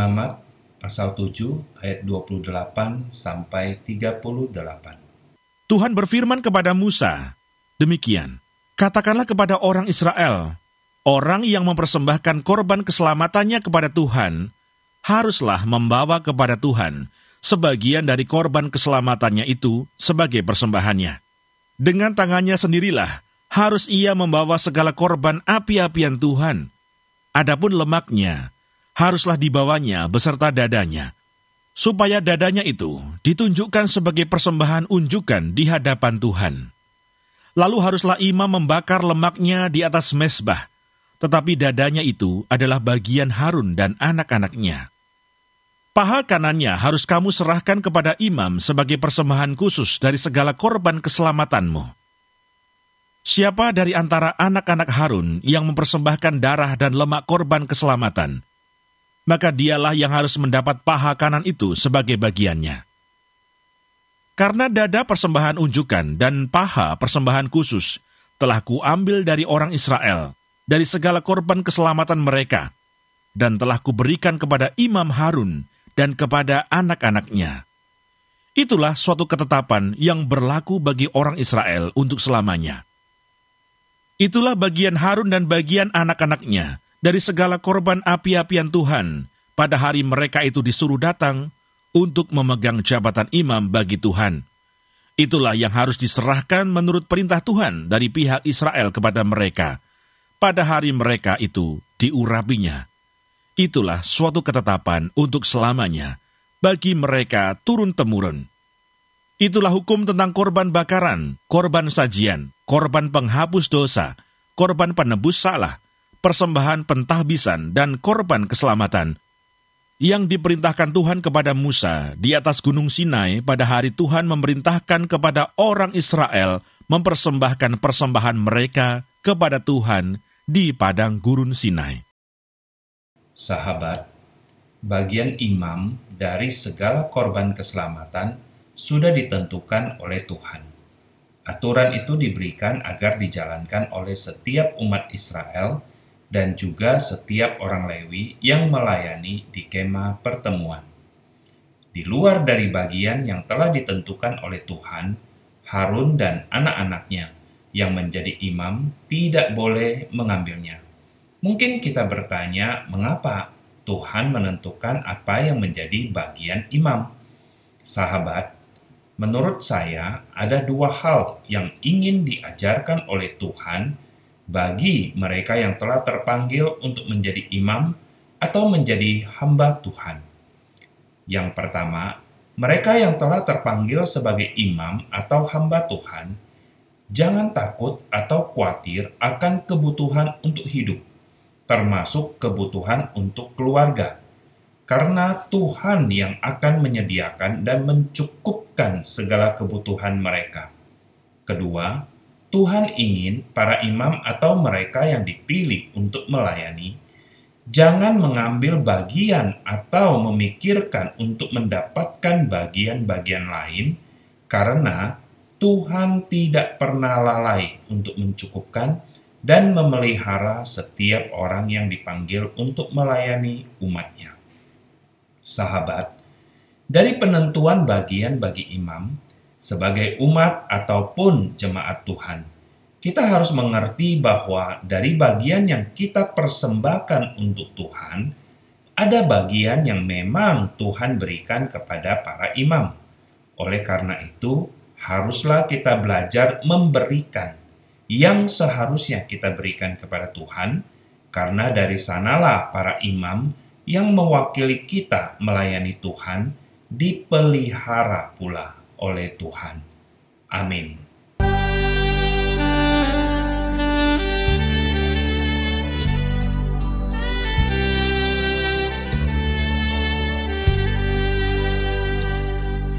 Muhammad pasal 7 ayat 28 sampai 38. Tuhan berfirman kepada Musa, demikian, katakanlah kepada orang Israel, orang yang mempersembahkan korban keselamatannya kepada Tuhan, haruslah membawa kepada Tuhan sebagian dari korban keselamatannya itu sebagai persembahannya. Dengan tangannya sendirilah harus ia membawa segala korban api-apian Tuhan. Adapun lemaknya, haruslah dibawanya beserta dadanya, supaya dadanya itu ditunjukkan sebagai persembahan unjukan di hadapan Tuhan. Lalu haruslah imam membakar lemaknya di atas mesbah, tetapi dadanya itu adalah bagian Harun dan anak-anaknya. Paha kanannya harus kamu serahkan kepada imam sebagai persembahan khusus dari segala korban keselamatanmu. Siapa dari antara anak-anak Harun yang mempersembahkan darah dan lemak korban keselamatan, maka dialah yang harus mendapat paha kanan itu sebagai bagiannya. Karena dada persembahan unjukan dan paha persembahan khusus telah kuambil dari orang Israel, dari segala korban keselamatan mereka, dan telah kuberikan kepada Imam Harun dan kepada anak-anaknya. Itulah suatu ketetapan yang berlaku bagi orang Israel untuk selamanya. Itulah bagian Harun dan bagian anak-anaknya dari segala korban api-apian Tuhan pada hari mereka itu disuruh datang untuk memegang jabatan imam bagi Tuhan. Itulah yang harus diserahkan menurut perintah Tuhan dari pihak Israel kepada mereka. Pada hari mereka itu diurapinya. Itulah suatu ketetapan untuk selamanya bagi mereka turun-temurun. Itulah hukum tentang korban bakaran, korban sajian, korban penghapus dosa, korban penebus salah, persembahan pentahbisan, dan korban keselamatan yang diperintahkan Tuhan kepada Musa di atas Gunung Sinai pada hari Tuhan memerintahkan kepada orang Israel mempersembahkan persembahan mereka kepada Tuhan di padang gurun Sinai. Sahabat, bagian imam dari segala korban keselamatan sudah ditentukan oleh Tuhan. Aturan itu diberikan agar dijalankan oleh setiap umat Israel dan juga setiap orang Lewi yang melayani di kemah pertemuan. Di luar dari bagian yang telah ditentukan oleh Tuhan, Harun dan anak-anaknya yang menjadi imam tidak boleh mengambilnya. Mungkin kita bertanya, mengapa Tuhan menentukan apa yang menjadi bagian imam? Sahabat, menurut saya ada dua hal yang ingin diajarkan oleh Tuhan bagi mereka yang telah terpanggil untuk menjadi imam atau menjadi hamba Tuhan. Yang pertama, mereka yang telah terpanggil sebagai imam atau hamba Tuhan, jangan takut atau khawatir akan kebutuhan untuk hidup, termasuk kebutuhan untuk keluarga, karena Tuhan yang akan menyediakan dan mencukupkan segala kebutuhan mereka. Kedua, Tuhan ingin para imam atau mereka yang dipilih untuk melayani jangan mengambil bagian atau memikirkan untuk mendapatkan bagian-bagian lain, karena Tuhan tidak pernah lalai untuk mencukupkan dan memelihara setiap orang yang dipanggil untuk melayani umatnya. Sahabat, dari penentuan bagian bagi imam, sebagai umat ataupun jemaat Tuhan, kita harus mengerti bahwa dari bagian yang kita persembahkan untuk Tuhan, ada bagian yang memang Tuhan berikan kepada para imam. Oleh karena itu, haruslah kita belajar memberikan yang seharusnya kita berikan kepada Tuhan, karena dari sanalah para imam yang mewakili kita melayani Tuhan dipelihara pula oleh Tuhan. Amin.